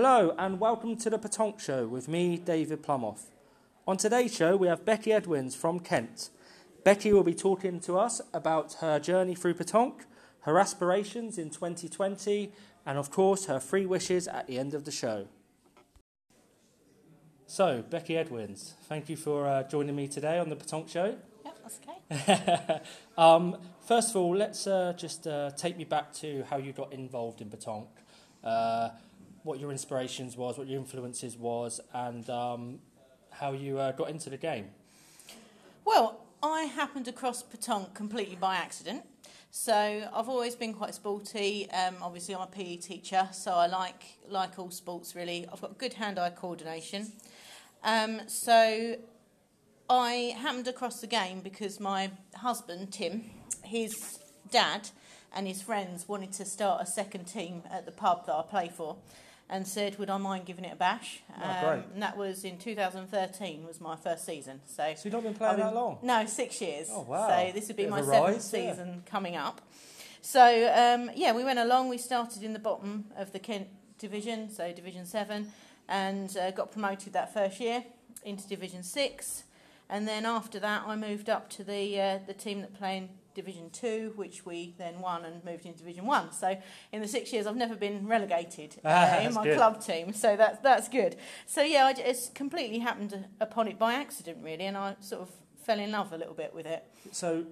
Hello and welcome to the Petanque Show with me, David Plumoff. On today's show, we have Becky Edwins from Kent. Becky will be talking to us about her journey through Petanque, her aspirations in 2020, and of course, her three wishes at the end of the show. So, Becky Edwins, thank you for uh, joining me today on the Petanque Show. Yep, that's okay. um, first of all, let's uh, just uh, take me back to how you got involved in Petanque, uh, what your inspirations was, what your influences was, and um, how you uh, got into the game. Well, I happened across Petanque completely by accident. So I've always been quite sporty. Um, obviously, I'm a PE teacher, so I like like all sports really. I've got good hand-eye coordination. Um, so I happened across the game because my husband Tim, his dad, and his friends wanted to start a second team at the pub that I play for, and said, "Would I mind giving it a bash?" Oh, great. and that was in 2013. Was my first season. So So you've not been playing that long? No, six years. Oh, wow. So this would be Bit my seventh rise, yeah. season coming up. So um, yeah, we went along. We started in the bottom of the Kent division, so Division Seven, and uh, got promoted that first year into Division Six. And then after that, I moved up to the uh, the team that play in Division Two, which we then won and moved into Division One. So in the six years, I've never been relegated Ah, uh, in my good. club team. So that's that's good. So yeah, I, it's completely happened upon it by accident, really, and I sort of fell in love a little bit with it. So,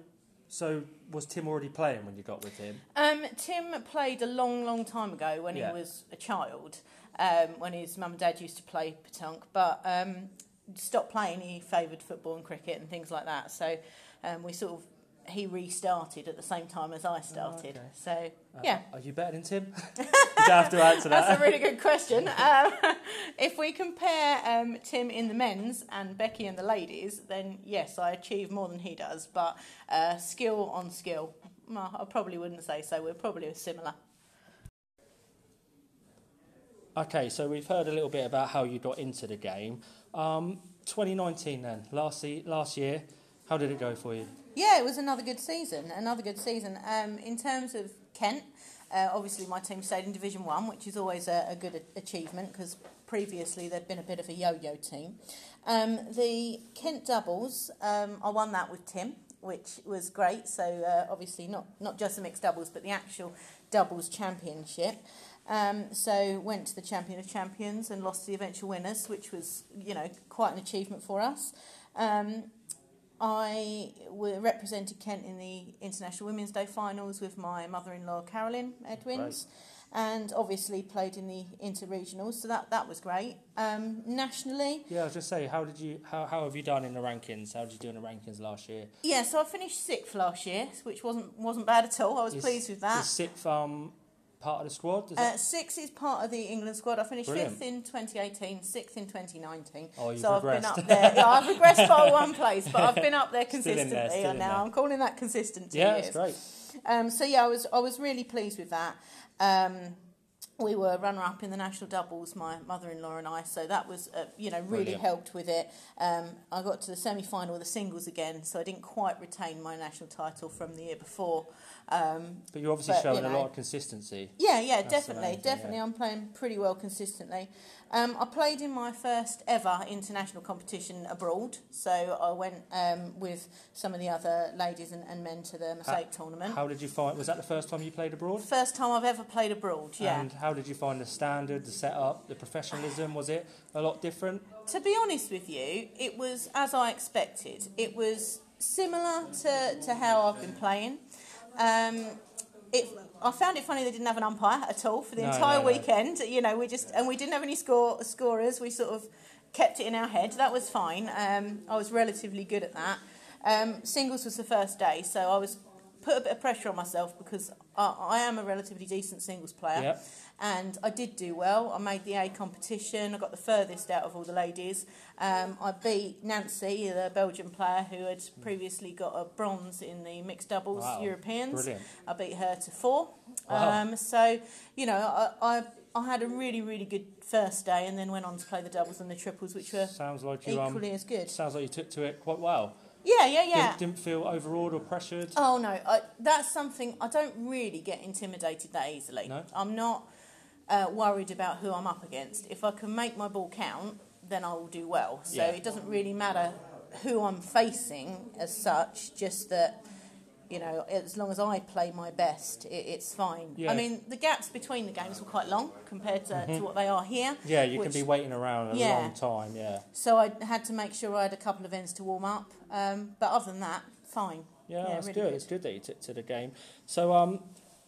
so was Tim already playing when you got with him? Um, Tim played a long, long time ago when Yeah. he was a child, um, when his mum and dad used to play petanque, but um, stopped playing. He favoured football and cricket and things like that. So um, we sort of he restarted at the same time as I started. okay. So Uh, yeah. Are you better than Tim? you don't have to answer that. That's a really good question. Um, if we compare um, Tim in the men's and Becky in the ladies, then yes, I achieve more than he does. But uh, skill on skill, well, I probably wouldn't say so. We're probably similar. Okay, so we've heard a little bit about how you got into the game. Um, 2019 then, last, last year, how did it go for you? Yeah, it was another good season. Another good season. Um, in terms of Kent, uh, obviously my team stayed in Division One, which is always a, a good a- achievement because previously they'd been a bit of a yo-yo team. Um, the Kent doubles, um, I won that with Tim, which was great. So uh, obviously not not just the mixed doubles, but the actual doubles championship. Um, so went to the champion of champions and lost to the eventual winners, which was you know quite an achievement for us. Um, I represented Kent in the International Women's Day finals with my mother-in-law Carolyn Edwins, and obviously played in the inter-regionals. So that that was great. Um, nationally, Yeah, I was just saying, how did you, how, how have you done in the rankings? How did you do in the rankings last year? yeah. So I finished sixth last year, which wasn't wasn't bad at all. I was Is- pleased with that. Sixth um, part of the squad? Uh, six is part of the England squad. I finished Brilliant. fifth in 2018, sixth in 2019. Oh, you've so I've been up there. Yeah, I've regressed by one place, but I've been up there there, consistently. in now there. I'm calling that consistent. Two yeah, it's great. Um, so yeah, I was I was really pleased with that. Um, we were runner up in the national doubles, my mother-in-law and I. So that was uh, you know really Brilliant. helped with it. Um, I got to the semi-final with the singles again, so I didn't quite retain my national title from the year before. Um, But you're obviously But, you showing a lot of consistency. yeah, yeah, That's definitely, thing, definitely. yeah. I'm playing pretty well consistently. Um, I played in my first ever international competition abroad, so I went um, with some of the other ladies and, and men to the Mosaic tournament. How did you find, was that the first time you played abroad? First time I've ever played abroad, yeah. And how did you find the standard, the setup, the professionalism? Was it a lot different? to be honest with you, it was as I expected. It was similar to, to how I've been playing. Um, it, I found it funny they didn't have an umpire at all for the No, entire no, no. weekend. You know, we just and we didn't have any score scorers. We sort of kept it in our head. That was fine. Um, I was relatively good at that. Um, singles was the first day, so I was put a bit of pressure on myself because I, I am a relatively decent singles player Yep. and I did do well. I made the A competition. I got the furthest out of all the ladies. Um, I beat Nancy, the Belgian player who had previously got a bronze in the mixed doubles Wow, Europeans. brilliant. I beat her to four. Wow. Um, so you know, I, I I had a really really good first day, and then went on to play the doubles and the triples, which were Sounds like you um, equally as good. sounds like you took to it quite well. Yeah, yeah, yeah. Didn't, didn't feel overawed or pressured. Oh no, I, that's something I don't really get intimidated that easily. No? I'm not. uh, worried about who I'm up against. If I can make my ball count, then I will do well. So Yeah. it doesn't really matter who I'm facing as such, just that. You know, as long as I play my best, it, it's fine. Yeah. I mean, the gaps between the games were quite long compared to, to what they are here. Mm-hmm. Yeah, you which- can be waiting around a Yeah. long time. Yeah. So I had to make sure I had a couple of ends to warm up. Um, but other than that, fine. Yeah, that's really good. It's good that you took to the game. So, um,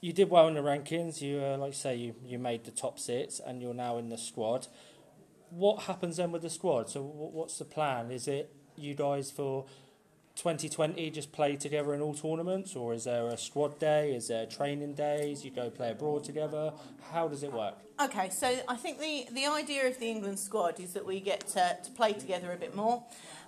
you did well in the rankings. You, uh, like you say, you, you made the top six, and you're now in the squad. What happens then with the squad? So, wh- what's the plan? Is it you guys for 2020 just play together in all tournaments, or is there a squad day? Is there training days? You go play abroad together? How does it work? Okay, so I think the, the idea of the England squad is that we get to, to play together a bit more.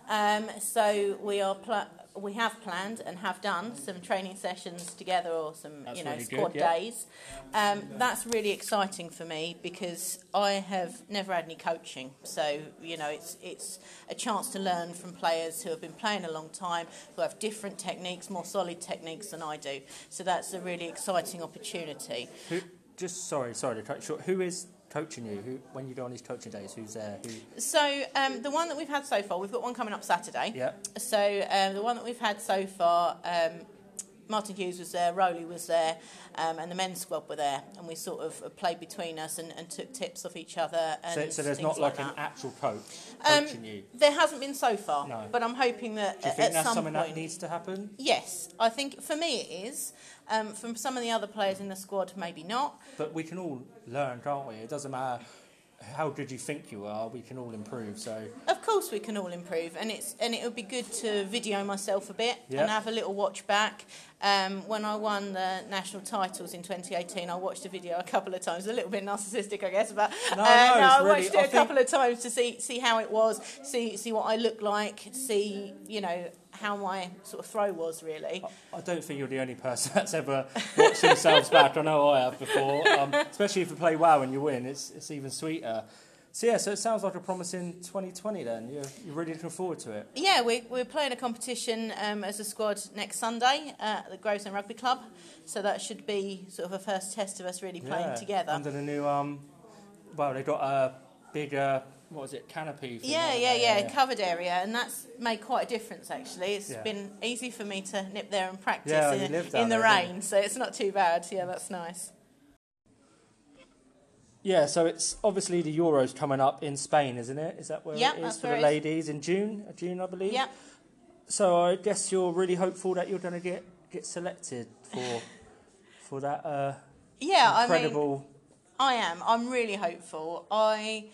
Um, so we are pl- we have planned and have done some training sessions together or some That's you know really good, squad yeah. days. Um, that's really exciting for me because I have never had any coaching. So you know it's it's a chance to learn from players who have been playing a long time, who have different techniques, more solid techniques than I do. So that's a really exciting opportunity. Who, just sorry, sorry to cut short. Who is coaching you? Who, when you go on these coaching days, who's there? Who? So um, the one that we've had so far, we've got one coming up Saturday. Yeah. So um, the one that we've had so far, um, Martin Hughes was there, Rowley was there, um, and the men's squad were there, and we sort of played between us and, and took tips off each other. And So, so there's not like, an actual coach Um, coaching you. There hasn't been so far, No. but I'm hoping that Do you at think that's some something point. that needs to happen? Yes, I think for me it is. Um, from some of the other players in the squad, maybe not. But we can all learn, can't we? It doesn't matter how good you think you are, we can all improve. So, Of course, we can all improve, and it's and it would be good to video myself a bit Yeah. and have a little watch back. Um, when I won the national titles in 2018, I watched the video a couple of times. A little bit narcissistic, I guess, but No, no, uh, I it's really- watched it I a couple of times to see see how it was, see see what I looked like, see you know how my sort of throw was really. I- I don't think you're the only person that's ever watched themselves back. I know I have before, um, especially if you play well and you win. It's it's even sweeter. So yeah, so it sounds like a promising 2020. Then you're you're really looking forward to it. Yeah, we're, we're playing a competition um, as a squad next Sunday at the Gravesend Rugby Club. So that should be sort of a first test of us really playing yeah, together. under the new um, well they've got a bigger... uh, what was it canopy? Thing, Yeah, haven't yeah, yeah, covered area, and that's made quite a difference actually. It's Yeah. been easy for me to nip there and practice Yeah, in, in the there, don't rain, so it's not too bad. Yeah, that's nice. Yeah, so it's obviously the Euros coming up in Spain, isn't it? Is that where Yeah, it is for the ladies in June? June, I believe. Yeah, So I guess you're really hopeful that you're going to get get selected for for that uh, yeah. I mean, incredible. I am. I'm really hopeful. I,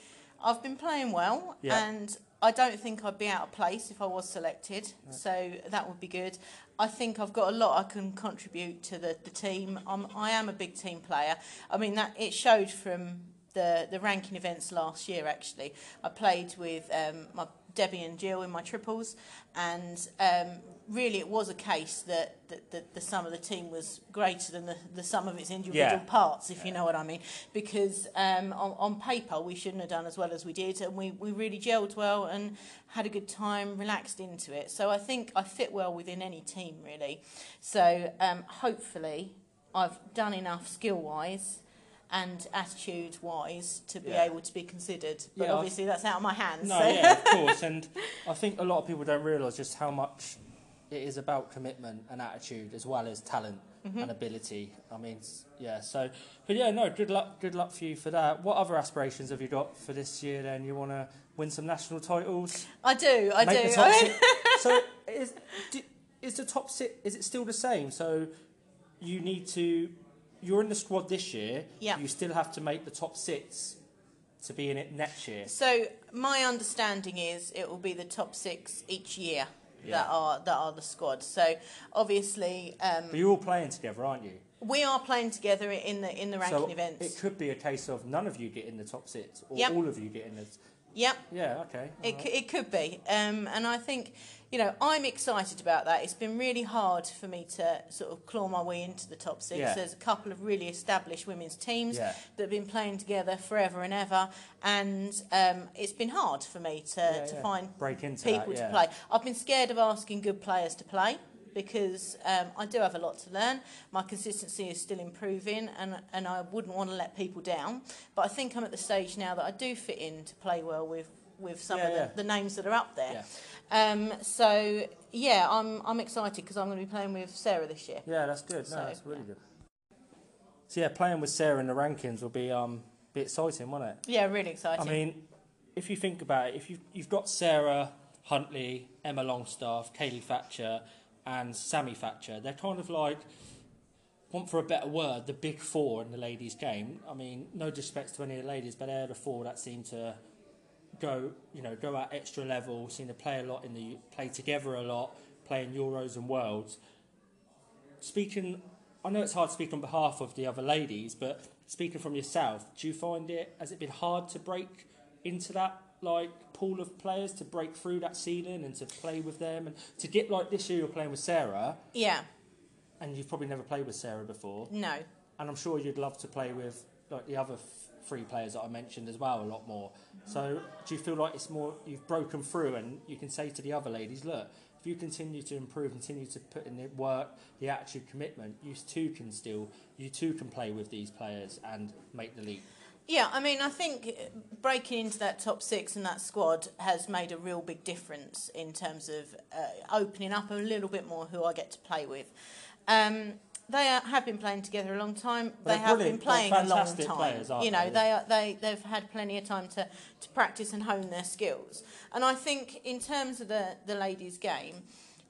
I've been playing well, Yeah. and I don't think I'd be out of place if I was selected. So that would be good. I think I've got a lot I can contribute to the, the team. I'm, I am a big team player. I mean that it showed from the the ranking events last year. Actually, I played with um, my Debbie and Jill in my triples, and um, really it was a case that, that, that the sum of the team was greater than the, the sum of its individual Yeah. parts, if you know what I mean. Because um, on, on paper we shouldn't have done as well as we did, and we, we really gelled well and had a good time, relaxed into it. So I think I fit well within any team, really. So um, hopefully I've done enough skill wise. And attitude wise to be Yeah. able to be considered, but Yeah, obviously that's out of my hands. No, so. yeah, of course, and I think a lot of people don't realise just how much it is about commitment and attitude as well as talent Mm-hmm. and ability. I mean, yeah. So, but yeah, no, good luck, good luck for you for that. What other aspirations have you got for this year? Then you want to win some national titles? I do, I Make do. I mean- so is do, is the top six? Is it still the same? So you need to. You're in the squad this year. Yeah. You still have to make the top six to be in it next year. So my understanding is it will be the top six each year Yeah. that are that are the squad. So obviously um, But you're all playing together, aren't you? we are playing together in the in the ranking so events. it could be a case of none of you get in the top six, or Yep. all of you get in the. Yep, Yeah. Okay. it, alright. c- it could be, um, and I think you know I'm excited about that. It's been really hard for me to sort of claw my way into the top six. Yeah. There's a couple of really established women's teams Yeah. that have been playing together forever and ever, and um, it's been hard for me to, Yeah, to find Break into people that, to play. I've been scared of asking good players to play because um, I do have a lot to learn. My consistency is still improving, and and I wouldn't want to let people down. But I think I'm at the stage now that I do fit in to play well with with some Yeah, of the, yeah. the names that are up there. Yeah. Um, so yeah, I'm I'm excited because I'm going to be playing with Sarah this year. Yeah, that's good. No, So, that's really good. So yeah, playing with Sarah in the rankings will be um be exciting, won't it? Yeah, really exciting. I mean, if you think about it, if you you've got Sarah Huntley, Emma Longstaff, Kaylee Thatcher, and Sammy Thatcher, they're kind of like, want for a better word, the big four in the ladies' game. I mean, no disrespect to any of the ladies, but they're the four that seem to go, you know, go at extra level, seem to play a lot in the play together a lot, play in Euros and Worlds. Speaking, I know it's hard to speak on behalf of the other ladies, but speaking from yourself, do you find it has it been hard to break into that like pool of players to break through that ceiling and to play with them and to get like this year you're playing with Sarah yeah, and you've probably never played with Sarah before no, and I'm sure you'd love to play with like the other f- three players that I mentioned as well a lot more. So do you feel like it's more you've broken through and you can say to the other ladies, look, if you continue to improve, continue to put in the work, the attitude, commitment, you too can still you too can play with these players and make the leap. Yeah, I mean, I think breaking into that top six and that squad has made a real big difference in terms of uh, opening up a little bit more who I get to play with. Um, they are, have been playing together a long time. They're they have been playing a long time. players, you know, they? they are, they they've had plenty of time to, to practice and hone their skills. And I think in terms of the the ladies' game.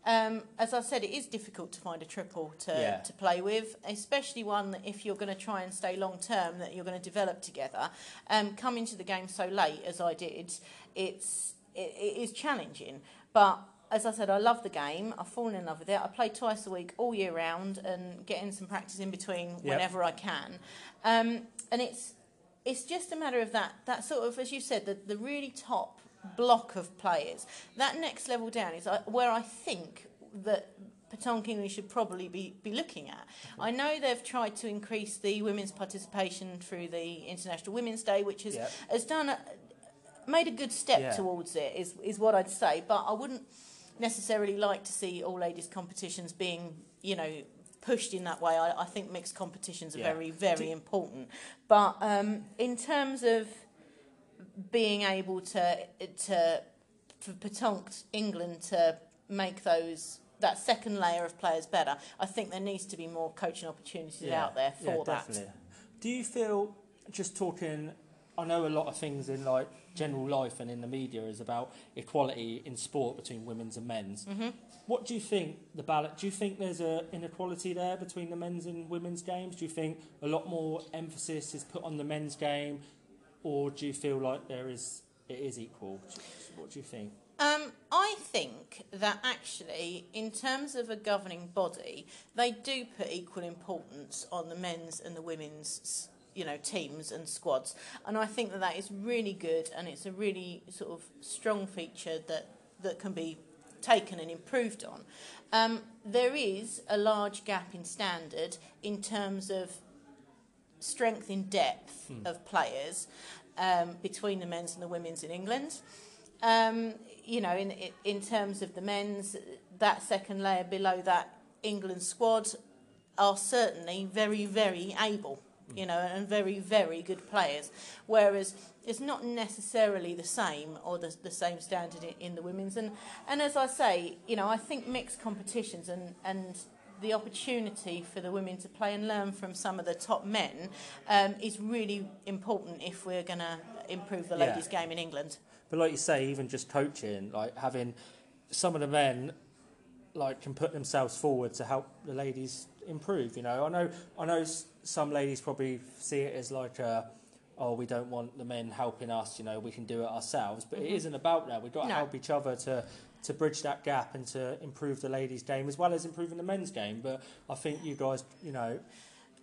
Um, as I said, it is difficult to find a triple to, Yeah. to play with, especially one that if you're going to try and stay long term, that you're going to develop together. Um, coming to the game so late as I did, it's it, it is challenging. But as I said, I love the game. I've fallen in love with it. I play twice a week, all year round, and getting some practice in between Yep. whenever I can. Um, and it's it's just a matter of that that sort of, as you said, the, the really top block of players. That next level down is uh, where I think that Petanque England should probably be, be looking at. I know they've tried to increase the women's participation through the International Women's Day, which has, Yep. has done a, made a good step Yeah. towards it, is, is what I'd say. But I wouldn't necessarily like to see all ladies competitions being, you know, pushed in that way. I, I think mixed competitions are Yeah. very, very important. But um, in terms of being able to to for Petanque England to make those that second layer of players better, I think there needs to be more coaching opportunities Yeah. out there for yeah, that. Do you feel just talking? I know a lot of things in like general life and in the media is about equality in sport between women's and men's. hmm What do you think the ballot? Do you think there's a inequality there between the men's and women's games? Do you think a lot more emphasis is put on the men's game, or do you feel like there is it is equal? What do you think? Um, I think that actually, in terms of a governing body, they do put equal importance on the men's and the women's, you know, teams and squads, and I think that that is really good, and it's a really sort of strong feature that that can be taken and improved on. Um, there is a large gap in standard in terms of strength in depth Hmm. of players um, between the men's and the women's in England. Um, you know, in in terms of the men's, that second layer below that England squad are certainly very, very able. You know, and very, very good players. Whereas it's not necessarily the same or the, the same standard in, in the women's. And and as I say, you know, I think mixed competitions and and the opportunity for the women to play and learn from some of the top men um, is really important if we're going to improve the Yeah. ladies' game in England. But like you say, even just coaching, like having some of the men like can put themselves forward to help the ladies improve. You know, I know, I know some ladies probably see it as like a, oh, we don't want the men helping us. You know, we can do it ourselves. But it Mhm. isn't about that. We've got to No. help each other to to bridge that gap and to improve the ladies' game as well as improving the men's game. But I think you guys, you know,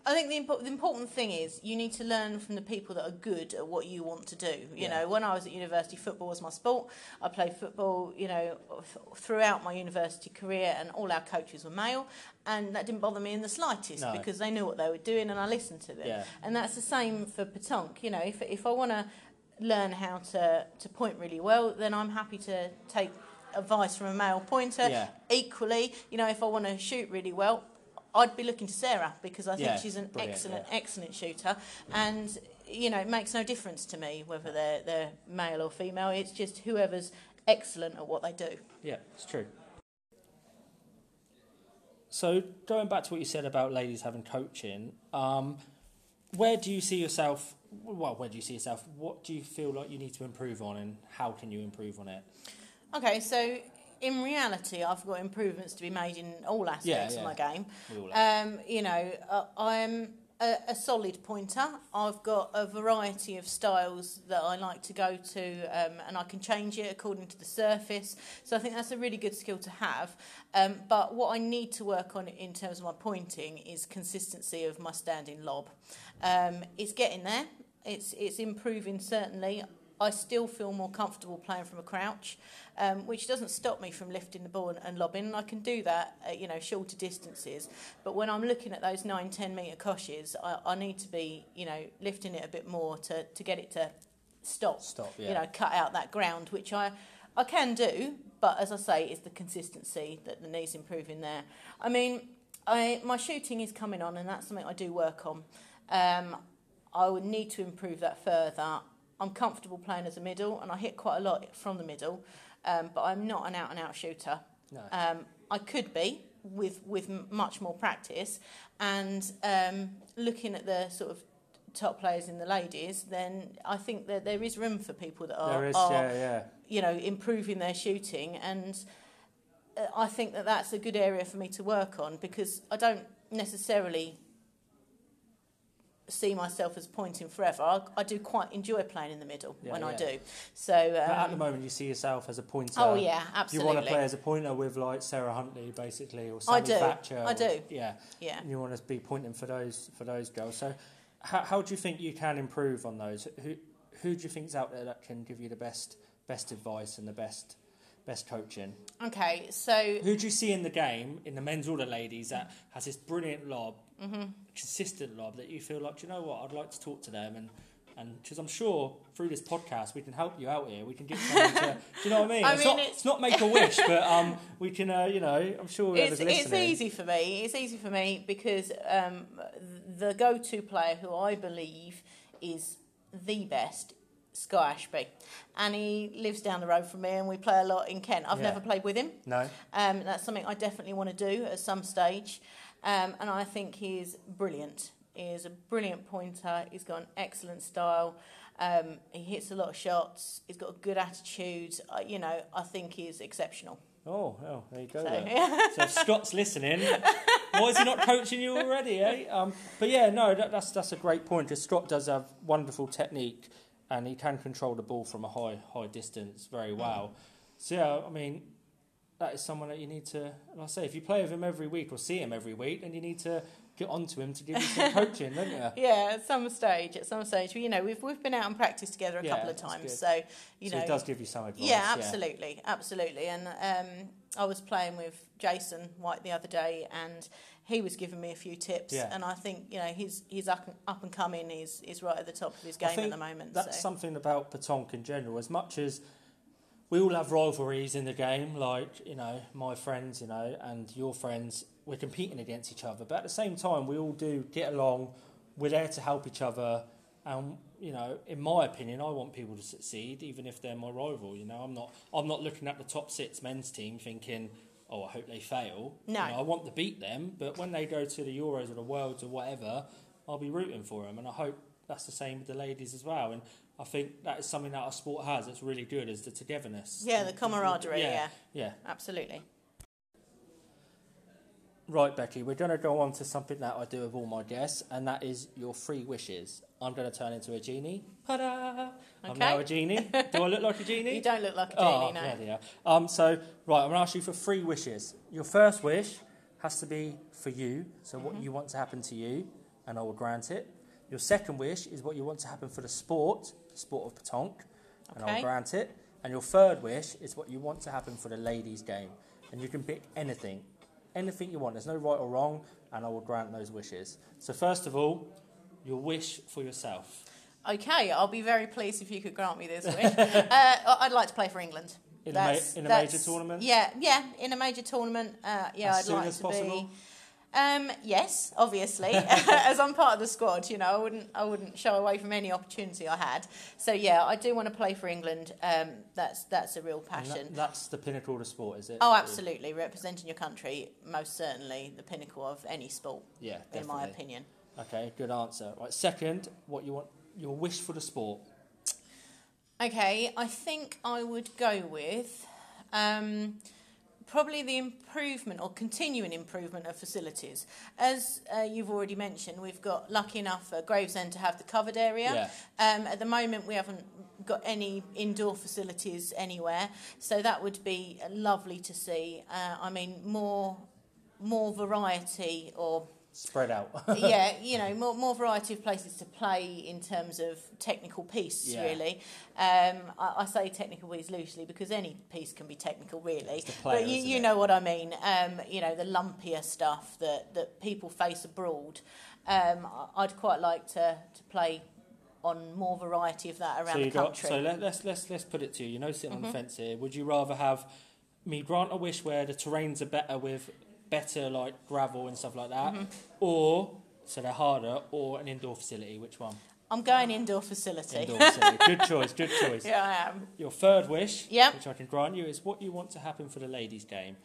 I think the, impo- the important thing is you need to learn from the people that are good at what you want to do. You Yeah. know, when I was at university, football was my sport. I played football, you know, th- throughout my university career, and all our coaches were male, and that didn't bother me in the slightest No. because they knew what they were doing, and I listened to them. yeah, And that's the same for Petanque. You know, if, if I want to learn how to, to point really well, then I'm happy to take advice from a male pointer. Yeah. Equally, you know, if I want to shoot really well, I'd be looking to Sarah because I think Yeah, she's an excellent, yeah. excellent shooter. And, you know, it makes no difference to me whether they're, they're male or female. It's just whoever's excellent at what they do. Yeah, it's true. So going back to what you said about ladies having coaching, um, where do you see yourself? Well, where do you see yourself? What do you feel like you need to improve on, and how can you improve on it? Okay, so in reality, I've got improvements to be made in all aspects Yeah, of my game. We all have. Um, you know, uh, I'm a, a solid pointer. I've got a variety of styles that I like to go to, um, and I can change it according to the surface. So I think that's a really good skill to have. Um, but what I need to work on in terms of my pointing is consistency of my standing lob. Um, it's getting there. It's it's improving certainly. I still feel more comfortable playing from a crouch, um, which doesn't stop me from lifting the ball and, and lobbing. And I can do that, at, you know, shorter distances. But when I'm looking at those nine, ten metre coshes, I, I need to be, you know, lifting it a bit more to, to get it to stop. Stop, yeah. You know, cut out that ground, which I, I can do. But as I say, it's the consistency that the knee's improving there. I mean, I, my shooting is coming on, and that's something I do work on. Um, I would need to improve that further. I'm comfortable playing as a middle, and I hit quite a lot from the middle, um, but I'm not an out and out shooter. No. Um, I could be with with m- much more practice, and um, looking at the sort of top players in the ladies, then I think that there is room for people that are, is, are yeah, yeah. you know, improving their shooting. And uh, I think that that's a good area for me to work on because I don't necessarily see myself as pointing forever. I, I do quite enjoy playing in the middle Yeah, when I do. So, But at the um, moment, you see yourself as a pointer. oh yeah, Do you want to play as a pointer with like Sarah Huntley, basically, or I Sammy do, Thatcher? I or- do. Yeah. yeah. You want to be pointing for those for those girls. So, how, how do you think you can improve on those? Who who do you think's out there that can give you the best best advice and the best best coaching? Okay, so Who do you see in the game, in the men's or the ladies, that has this brilliant lob, Mm-hmm. consistent lob that you feel like, "Do you know what, I'd like to talk to them and. And because I'm sure through this podcast we can help you out here. We can get someone to. Do you know what I mean? I it's, mean, not, it's- not make a wish, but um, we can. Uh, you know, I'm sure it's, it's easy for me. It's easy for me because um, the go-to player who I believe is the best, Sky Ashby, and he lives down the road from me, and we play a lot in Kent. I've Yeah. never played with him. No. Um, that's something I definitely want to do at some stage. Um, and I think he's brilliant. He is a brilliant pointer. He's got an excellent style. Um, he hits a lot of shots. He's got a good attitude. Uh, you know, I think he's exceptional. Oh, oh, there you go. So, yeah. So if Scott's listening, why is he not coaching you already, eh? Um, but yeah, no, that, that's that's a great point. Because Scott does have wonderful technique, and he can control the ball from a high high distance very well. So yeah, I mean, that is someone that you need to. And I say, if you play with him every week or see him every week, then you need to get onto him to give you some coaching, don't you? Yeah, at some stage, at some stage, you know, we've we've been out and practiced together a Yeah, couple of times, good. so you so know, he does give you some advice. yeah, absolutely, absolutely. And um, I was playing with Jason White the other day, and he was giving me a few tips, Yeah. and I think you know he's he's up and, up and coming. He's he's right at the top of his game at the moment. That's so. something about Petanque in general. As much as we all have rivalries in the game, like you know my friends, you know, and your friends, we're competing against each other. But at the same time, we all do get along. We're there to help each other, and you know, in my opinion, I want people to succeed, even if they're my rival. You know, I'm not. I'm not looking at the top six men's team thinking. Oh, I hope they fail. No. You know, I want to beat them, but when they go to the Euros or the Worlds or whatever, I'll be rooting for them, and I hope that's the same with the ladies as well. And I think that is something that our sport has that's really good is the togetherness. yeah, the camaraderie. Yeah, Yeah, yeah. absolutely. Right, Becky, we're going to go on to something that I do with all my guests, and that is your three wishes. I'm going to turn into a genie. Ta-da! I'm now a genie. Do I look like a genie? You don't look like a Oh, genie, no. bloody hell. Um, so, right, I'm going to ask you for three wishes. Your first wish has to be for you, so Mm-hmm. what you want to happen to you, and I will grant it. Your second wish is what you want to happen for the sport, the sport of Petanque, and I'll grant it. And your third wish is what you want to happen for the ladies' game. And you can pick anything, anything you want. There's no right or wrong, and I will grant those wishes. So, first of all, your wish for yourself. Okay, I'll be very pleased if you could grant me this wish. uh, I'd like to play for England. in a, ma- in a major tournament? Yeah, yeah, in a major tournament. Uh, yeah, As I'd soon like as to possible? be. Um, yes, obviously, as I'm part of the squad, you know, I wouldn't, I wouldn't shy away from any opportunity I had. So yeah, I do want to play for England. Um, that's that's a real passion. that- that's the pinnacle of the sport, is it? Oh, absolutely, representing your country, most certainly the pinnacle of any sport, Yeah, definitely. in my opinion. Okay, good answer. Right, second, what you want, your wish for the sport. Okay, I think I would go with um, probably the improvement or continuing improvement of facilities. As uh, you've already mentioned, we've got lucky enough at Gravesend to have the covered area. Um, at the moment, we haven't got any indoor facilities anywhere, so that would be lovely to see. Uh, I mean, more more variety or Spread out. yeah, you know, more more variety of places to play in terms of technical piste. Yeah. Really, um, I, I say technical piste loosely because any piste can be technical, really. Player, but you, you know what I mean. Um, you know, the lumpier stuff that that people face abroad. Um, I'd quite like to to play on more variety of that around so the you got. So let, let's let's let's put it to you. You know, sitting Mm-hmm. on the fence here. Would you rather have me grant a wish where the terrains are better with better like gravel and stuff like that, Mm-hmm. or so they're harder, or an indoor facility? Which one? I'm going indoor facility. Indoor facility. Good choice. Good choice. Yeah, I am. Your third wish, Yep. which I can grant you, is what you want to happen for the ladies' game.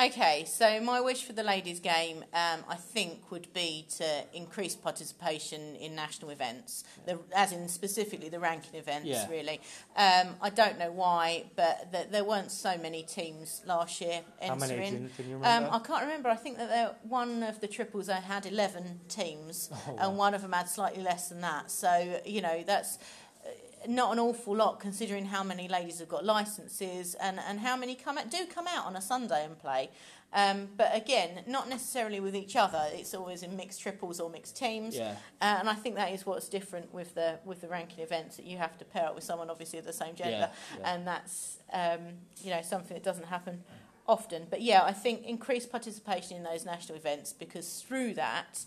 Okay, so my wish for the ladies' game, um, I think, would be to increase participation in national events, the, as in specifically the ranking events. Yeah. Really, um, I don't know why, but th- there weren't so many teams last year How many? entering. Can, you Um, remember? I can't remember. I think that there, one of the triples they had eleven teams, Oh, wow. and one of them had slightly less than that. So you know that's not an awful lot considering how many ladies have got licenses and, and how many come out, do come out on a Sunday and play. Um, but again, not necessarily with each other. It's always in mixed triples or mixed teams. yeah. Uh, and I think that is what's different with the with the ranking events that you have to pair up with someone obviously of the same gender, Yeah, yeah. and that's um, you know something that doesn't happen often. But yeah, I think increased participation in those national events because through that,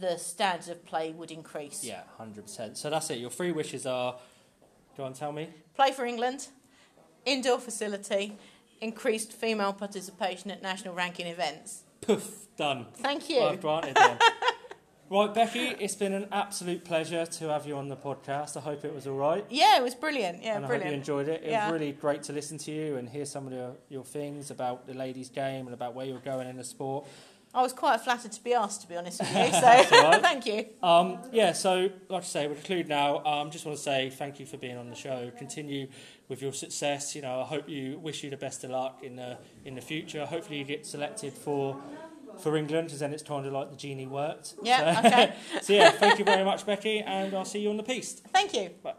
the standard of play would increase. Yeah, hundred percent. So that's it. Your three wishes are. Do you want to tell me? Play for England, indoor facility, increased female participation at national ranking events. Poof, done. Thank you. I've granted then. right, Becky, it's been an absolute pleasure to have you on the podcast. I hope it was all right. Yeah, it was brilliant. Yeah, and I hope you enjoyed it. It Yeah. was really great to listen to you and hear some of your things about the ladies' game and about where you're going in the sport. I was quite flattered to be asked, to be honest with you. So That's all right. thank you. Um, yeah, so like I say, we'll conclude now. Um, just want to say thank you for being on the show. Continue with your success. You know, I hope you wish you the best of luck in the in the future. Hopefully, you get selected for for England, because then it's kind of like the genie worked. Yeah, So, okay. so yeah, thank you very much, Becky, and I'll see you on the piste. Thank you. Bye.